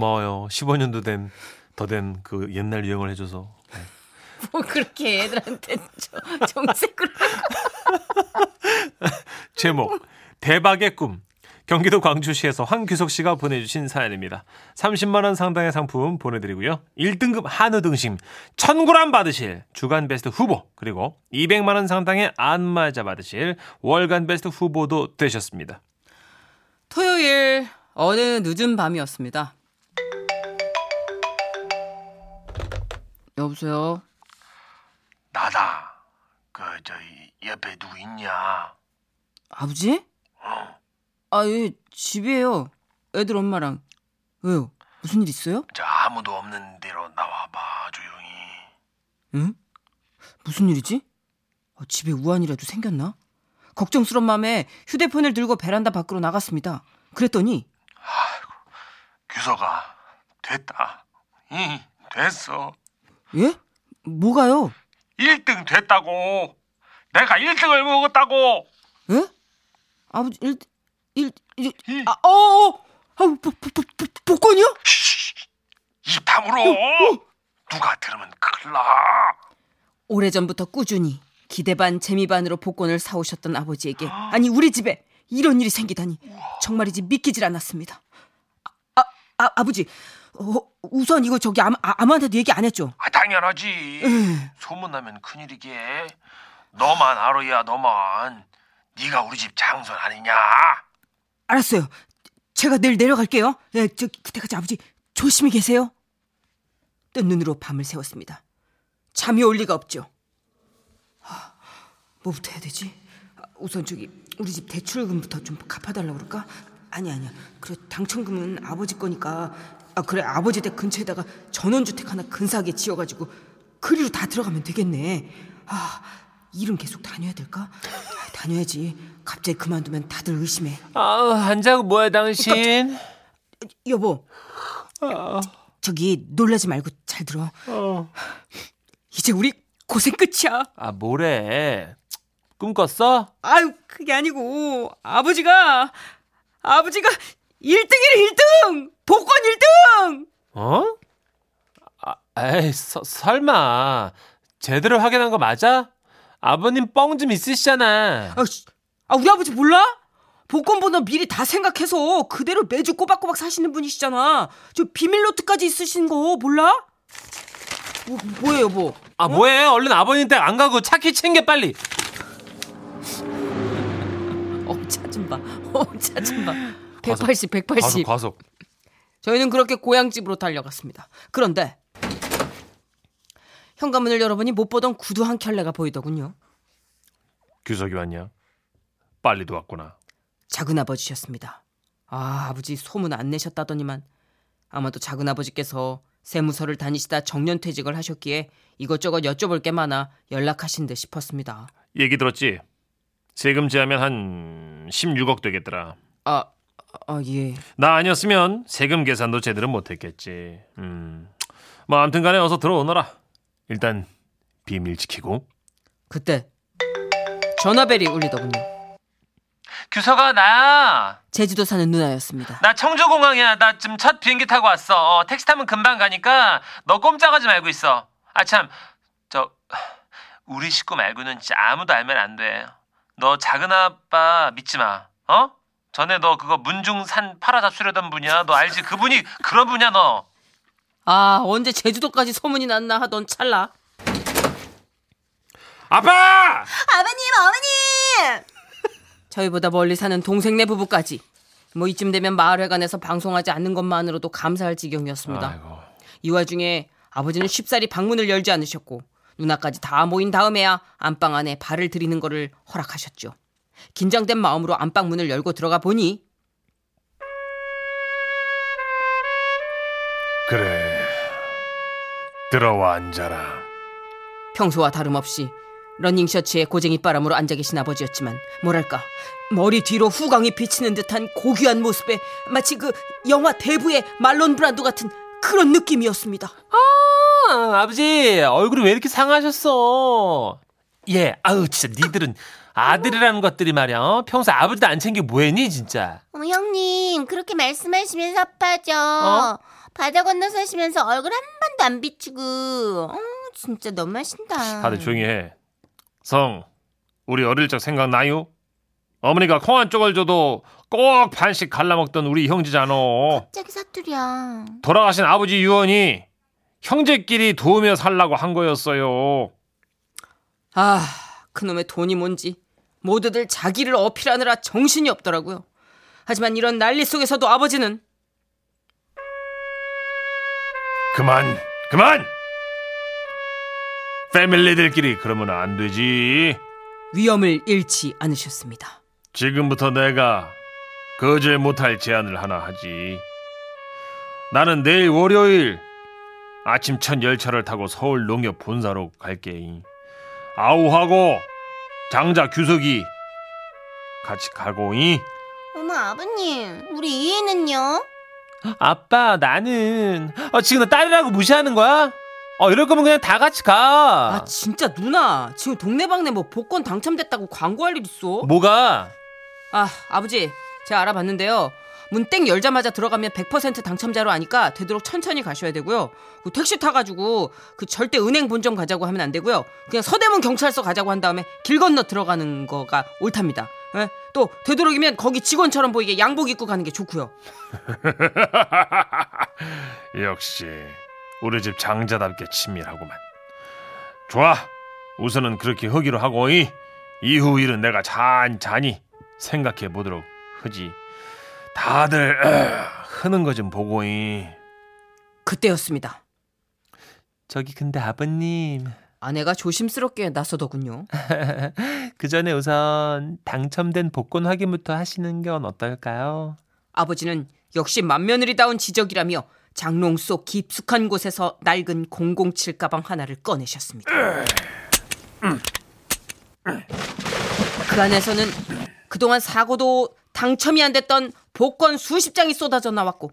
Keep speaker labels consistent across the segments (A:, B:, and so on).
A: 고마워요. 15년도 된, 더 된 그 옛날 유행을 해줘서.
B: 뭐 그렇게 애들한테 저- 정색을
A: 제목 대박의 꿈 경기도 광주시에서 황규석 씨가 보내주신 사연입니다. 30만 원 상당의 상품 보내드리고요. 1등급 한우 등심 1000g 받으실 주간 베스트 후보 그리고 200만 원 상당의 안마자 받으실 월간 베스트 후보도 되셨습니다.
B: 토요일 어느 늦은 밤이었습니다. 여보세요.
C: 나다. 그, 저, 이 옆에 누구 있냐?
B: 아버지? 아, 예, 집이에요. 애들 엄마랑. 왜요? 무슨 일 있어요?
C: 저, 아무도 없는 데로 나와봐, 조용히.
B: 응? 무슨 일이지? 어, 집에 우환이라도 생겼나? 걱정스런 마음에 휴대폰을 들고 베란다 밖으로 나갔습니다. 그랬더니
C: 규서가, 됐다. 응, 됐어.
B: 예? 뭐가요?
C: 1등 됐다고. 내가 1등을 먹었다고.
B: 예? 아버지 일, 일, 일 아, 어, 어, 아, 복, 복, 복, 복, 복권이요?
C: 입 다물어. 누가 들으면 큰일 나.
B: 오래전부터 꾸준히 기대 반 재미 반으로 복권을 사오셨던 아버지에게 아니 우리 집에 이런 일이 생기다니 정말이지 믿기질 않았습니다. 아, 아, 아 버지 어, 우선 이거 저기 아무, 아, 아무한테도 얘기 안 했죠?
C: 아, 당연하지. 소문나면 큰일이게. 너만 알아야 너만. 네가 우리 집 장손 아니냐?
B: 알았어요. 제가 내일 내려갈게요. 예, 저 그때까지 아버지 조심히 계세요. 뜬 눈으로 밤을 새웠습니다. 잠이 올 리가 없죠. 하, 뭐부터 해야 되지? 아, 우선 저기 우리 집 대출금부터 좀 갚아달라고 그럴까? 아니 아니야. 그래 당첨금은 아버지 거니까. 아 그래 아버지 댁 근처에다가 전원주택 하나 근사하게 지어가지고 그리로 다 들어가면 되겠네. 아 일은 계속 다녀야 될까? 아, 다녀야지. 갑자기 그만두면 다들 의심해.
A: 아, 안 자고 뭐야, 당신?
B: 여보. 저기 놀라지 말고 잘 들어. 이제 우리 고생 끝이야.
A: 아, 뭐래? 꿈 꿨어?
B: 아유 그게 아니고 아버지가 아버지가 1등이래 1등 복권 1등.
A: 어? 아, 에이, 서, 설마. 제대로 확인한 거 맞아? 아버님 뻥 좀 있으시잖아.
B: 아, 씨, 아 우리 아버지 몰라? 복권 번호 미리 다 생각해서 그대로 매주 꼬박꼬박 사시는 분이시잖아. 저 비밀 노트까지 있으신 거 몰라? 뭐, 뭐예요, 여보?
A: 아, 뭐해? 얼른 아버님 댁 안 가고 차키 챙겨, 빨리.
B: 어, 봐. 어, 차 좀 봐. 180, 180.
A: 과속, 과속.
B: 저희는 그렇게 고향집으로 달려갔습니다. 그런데 현관문을 열어보니 못 보던 구두 한 켤레가 보이더군요.
A: 규석이 왔냐? 빨리도 왔구나.
B: 작은 아버지셨습니다. 아, 아버지 소문 안 내셨다더니만 아마도 작은 아버지께서 세무서를 다니시다 정년퇴직을 하셨기에 이것저것 여쭤볼 게 많아 연락하신 듯 싶었습니다.
A: 얘기 들었지? 세금 제하면 한 16억 되겠더라.
B: 아, 아 예.
A: 나 아니었으면 세금 계산도 제대로 못했겠지. 음. 뭐 아무튼 간에 어서 들어오너라. 일단 비밀 지키고.
B: 그때 전화벨이 울리더군요.
C: 규서가 나야.
B: 제주도 사는 누나였습니다.
C: 나 청주공항이야. 나 지금 첫 비행기 타고 왔어. 어, 택시 타면 금방 가니까 너 꼼짝하지 말고 있어. 아 참, 저 우리 식구 말고는 진짜 아무도 알면 안 돼. 너 작은 아빠 믿지 마. 어? 전에 너 그거 문중산 팔아 잡수려던 분이야. 너 알지? 그분이 그런 분이야 너.
B: 아, 언제 제주도까지 소문이 났나 하던 찰나.
A: 아빠!
B: 아버님, 어머님! 저희보다 멀리 사는 동생네 부부까지 뭐 이쯤 되면 마을회관에서 방송하지 않는 것만으로도 감사할 지경이었습니다.
A: 아이고.
B: 이 와중에 아버지는 쉽사리 방문을 열지 않으셨고 누나까지 다 모인 다음에야 안방 안에 발을 들이는 거를 허락하셨죠. 긴장된 마음으로 안방 문을 열고 들어가 보니
A: 그래. 들어와 앉아라.
B: 평소와 다름없이 러닝 셔츠에 고쟁이 바람으로 앉아 계신 아버지였지만 뭐랄까 머리 뒤로 후광이 비치는 듯한 고귀한 모습에 마치 그 영화 대부의 말론 브란도 같은 그런 느낌이었습니다.
A: 아, 아버지 얼굴이 왜 이렇게 상하셨어? 예, 아유 진짜 니들은 아들이라는 것들이 말이야. 어? 평소 아버지도 안 챙겨 뭐했니 진짜?
D: 어머 형님 그렇게 말씀하시면 섭하죠.
A: 어?
D: 바다 건너 사시면서 얼굴 한 번도 안 비추고 어, 진짜 너무하신다.
A: 다들 조용히 해. 성, 우리 어릴 적 생각나요? 어머니가 콩 한 쪽을 줘도 꼭 반씩 갈라먹던 우리 형제잖아.
D: 갑자기 사투리야.
A: 돌아가신 아버지 유언이 형제끼리 도우며 살라고 한 거였어요.
B: 아, 그놈의 돈이 뭔지 모두들 자기를 어필하느라 정신이 없더라고요. 하지만 이런 난리 속에서도 아버지는
A: 그만, 그만! 패밀리들끼리 그러면 안 되지.
B: 위험을 잃지 않으셨습니다.
A: 지금부터 내가 거절 못할 제안을 하나 하지. 나는 내일 월요일 아침 첫 열차를 타고 서울 농협 본사로 갈게. 아우하고 장자 규석이 같이 가고이.
D: 어머 아버님, 우리 이해는요?
C: 아빠 나는 어, 지금 너 딸이라고 무시하는 거야? 어 이럴 거면 그냥 다 같이 가.
B: 아, 진짜 누나 지금 동네방네 뭐 복권 당첨됐다고 광고할 일 있어?
C: 뭐가?
B: 아, 아버지 제가 알아봤는데요. 문땡 열자마자 들어가면 100% 당첨자로 아니까 되도록 천천히 가셔야 되고요. 그 택시 타가지고 그 절대 은행 본점 가자고 하면 안 되고요. 그냥 서대문 경찰서 가자고 한 다음에 길 건너 들어가는 거가 옳답니다. 예? 또 되도록이면 거기 직원처럼 보이게 양복 입고 가는 게 좋고요.
A: 역시 우리 집 장자답게 친밀하구만. 좋아. 우선은 그렇게 하기로 하고 이. 이후 일은 내가 잔잔히 생각해 보도록 하지. 다들 어, 흐는 거 좀 보고이.
B: 그때였습니다.
C: 저기 근데 아버님
B: 아내가 조심스럽게 나서더군요.
C: 그 전에 우선 당첨된 복권 확인부터 하시는 건 어떨까요?
B: 아버지는 역시 맏며느리다운 지적이라며 장롱 속 깊숙한 곳에서 낡은 007 가방 하나를 꺼내셨습니다. 그 안에서는 그동안 사고도 당첨이 안 됐던 복권 수십 장이 쏟아져 나왔고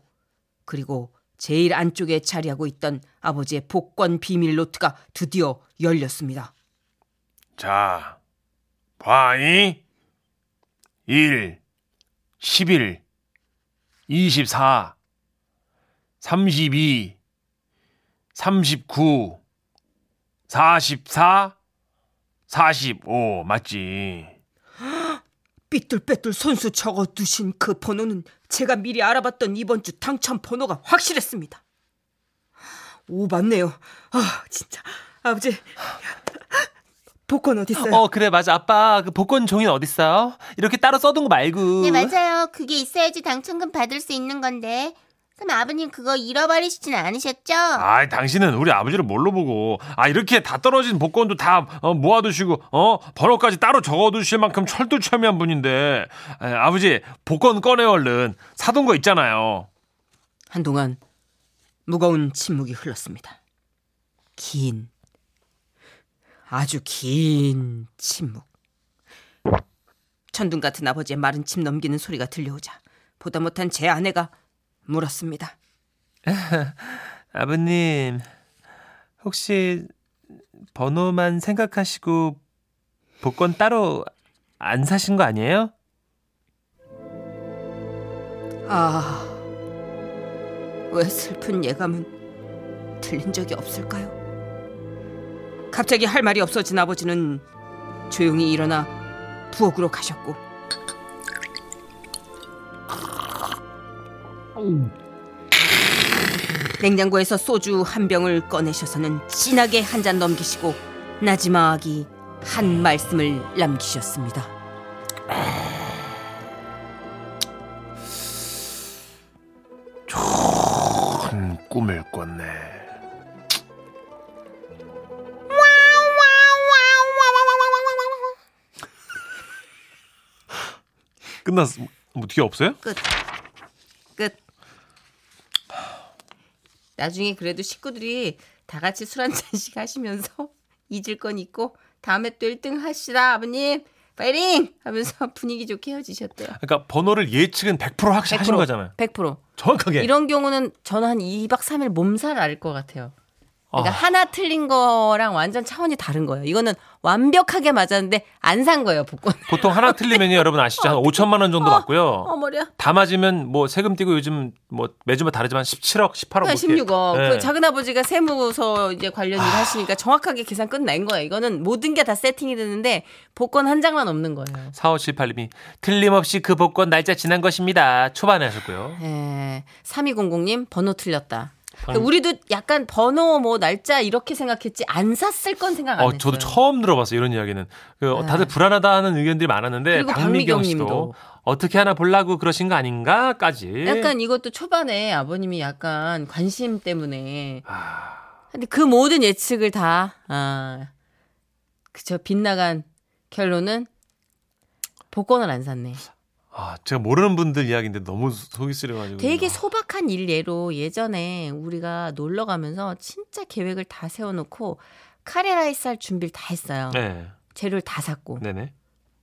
B: 그리고 제일 안쪽에 자리하고 있던 아버지의 복권 비밀 노트가 드디어 열렸습니다.
A: 자, 봐이. 1, 11, 24, 32, 39, 44, 45 맞지?
B: 삐뚤빼뚤 손수 적어 두신 그 번호는 제가 미리 알아봤던 이번 주 당첨 번호가 확실했습니다. 오 맞네요. 아 진짜 아버지 복권 어디 있어요?
C: 어 그래 맞아 아빠 그 복권 종이는 어딨어요? 이렇게 따로 써둔 거 말고
D: 네 맞아요. 그게 있어야지 당첨금 받을 수 있는 건데. 그럼 아버님 그거 잃어버리시진 않으셨죠?
A: 아, 당신은 우리 아버지를 뭘로 보고 아 이렇게 다 떨어진 복권도 다 어, 모아두시고 어 번호까지 따로 적어두실 만큼 철두철미한 분인데 에, 아버지 복권 꺼내 얼른 사둔 거 있잖아요.
B: 한동안 무거운 침묵이 흘렀습니다. 긴, 아주 긴 침묵. 천둥 같은 아버지의 마른 침 넘기는 소리가 들려오자 보다 못한 제 아내가 물었습니다.
C: 아버님 혹시 번호만 생각하시고 복권 따로 안 사신 거 아니에요?
B: 아, 왜 슬픈 예감은 들린 적이 없을까요? 갑자기 할 말이 없어진 아버지는 조용히 일어나 부엌으로 가셨고 냉장고에서 소주 한 병을 꺼내셔서는 진하게 한 잔 넘기시고 나지막이 한 말씀을 남기셨습니다.
A: 큰 꿈을 꿨네.
C: 끝났어. 뭐 뒤에 없어요?
B: 끝. 끝. 나중에 그래도 식구들이 다 같이 술 한 잔씩 하시면서 잊을 건 있고 다음에 또 1등 하시다 아버님 파이팅 하면서 분위기 좋게 헤어지셨대요.
C: 그러니까 번호를 예측은 100% 확실 하신 거잖아요.
B: 100%.
C: 정확하게.
B: 이런 경우는 저는 한 2박 3일 몸살 앓을 것 같아요. 그러니까
A: 아.
B: 하나 틀린 거랑 완전 차원이 다른 거예요. 이거는 완벽하게 맞았는데 안 산 거예요, 복권.
A: 보통 하나 틀리면요, 여러분 아시죠? 한 5천만 원 정도 받고요.
B: 어, 머리야.
A: 다 맞으면 뭐 세금 떼고 요즘 뭐 매주마다 다르지만 17억, 18억 뭐 이렇게.
B: 16억.
A: 예.
B: 그 작은 아버지가 세무서 이제 관련 일 하시니까 정확하게 계산 끝낸 거예요. 이거는 모든 게 다 세팅이 되는데 복권 한 장만 없는 거예요.
A: 4578님이 틀림없이 그 복권 날짜 지난 것입니다. 초반에 하셨고요.
B: 예. 3200님 번호 틀렸다.
A: 방-
B: 그러니까 우리도 약간 번호 뭐 날짜 이렇게 생각했지 안 샀을 건 생각 안
A: 어,
B: 했어요.
A: 저도 처음 들어봤어요. 이런 이야기는. 그 어, 다들 불안하다는 의견들이 많았는데
B: 박미경
A: 씨도
B: 님도.
A: 어떻게 하나 보려고 그러신 거 아닌가까지.
B: 약간 이것도 초반에 아버님이 약간 관심 때문에
A: 아,
B: 근데 그 모든 예측을 다, 아, 그쵸, 빗나간 결론은 복권을 안 샀네.
A: 아, 제가 모르는 분들 이야기인데 너무 속이 쓰려가지고.
B: 되게 소박한 일 예로 예전에 우리가 놀러 가면서 진짜 계획을 다 세워놓고 카레라이스 할 준비를 다 했어요.
A: 네,
B: 재료를 다 샀고
A: 네네.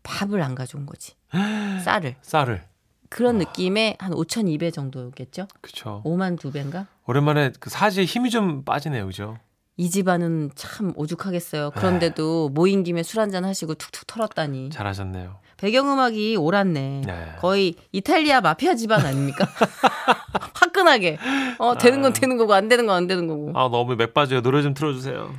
B: 밥을 안 가져온 거지. 쌀을.
A: 쌀을.
B: 그런 느낌의 한 5,200 정도겠죠?
A: 그쵸.
B: 5만 두 배인가?
A: 오랜만에 그 사지에 힘이 좀 빠지네요, 그죠?
B: 이 집안은 참 오죽하겠어요. 그런데도 모인 김에 술 한잔 하시고 툭툭 털었다니.
A: 잘하셨네요.
B: 배경음악이 옳았네.
A: 네.
B: 거의 이탈리아 마피아 집안 아닙니까? 화끈하게. 어, 되는 건 되는 거고, 안 되는 건 안 되는 거고.
A: 아, 너무 맥 빠져요. 노래 좀 틀어주세요.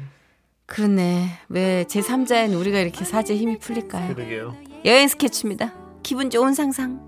B: 그렇네. 왜 제3자인 우리가 이렇게 사지에 힘이 풀릴까요?
A: 그러게요.
B: 여행 스케치입니다. 기분 좋은 상상.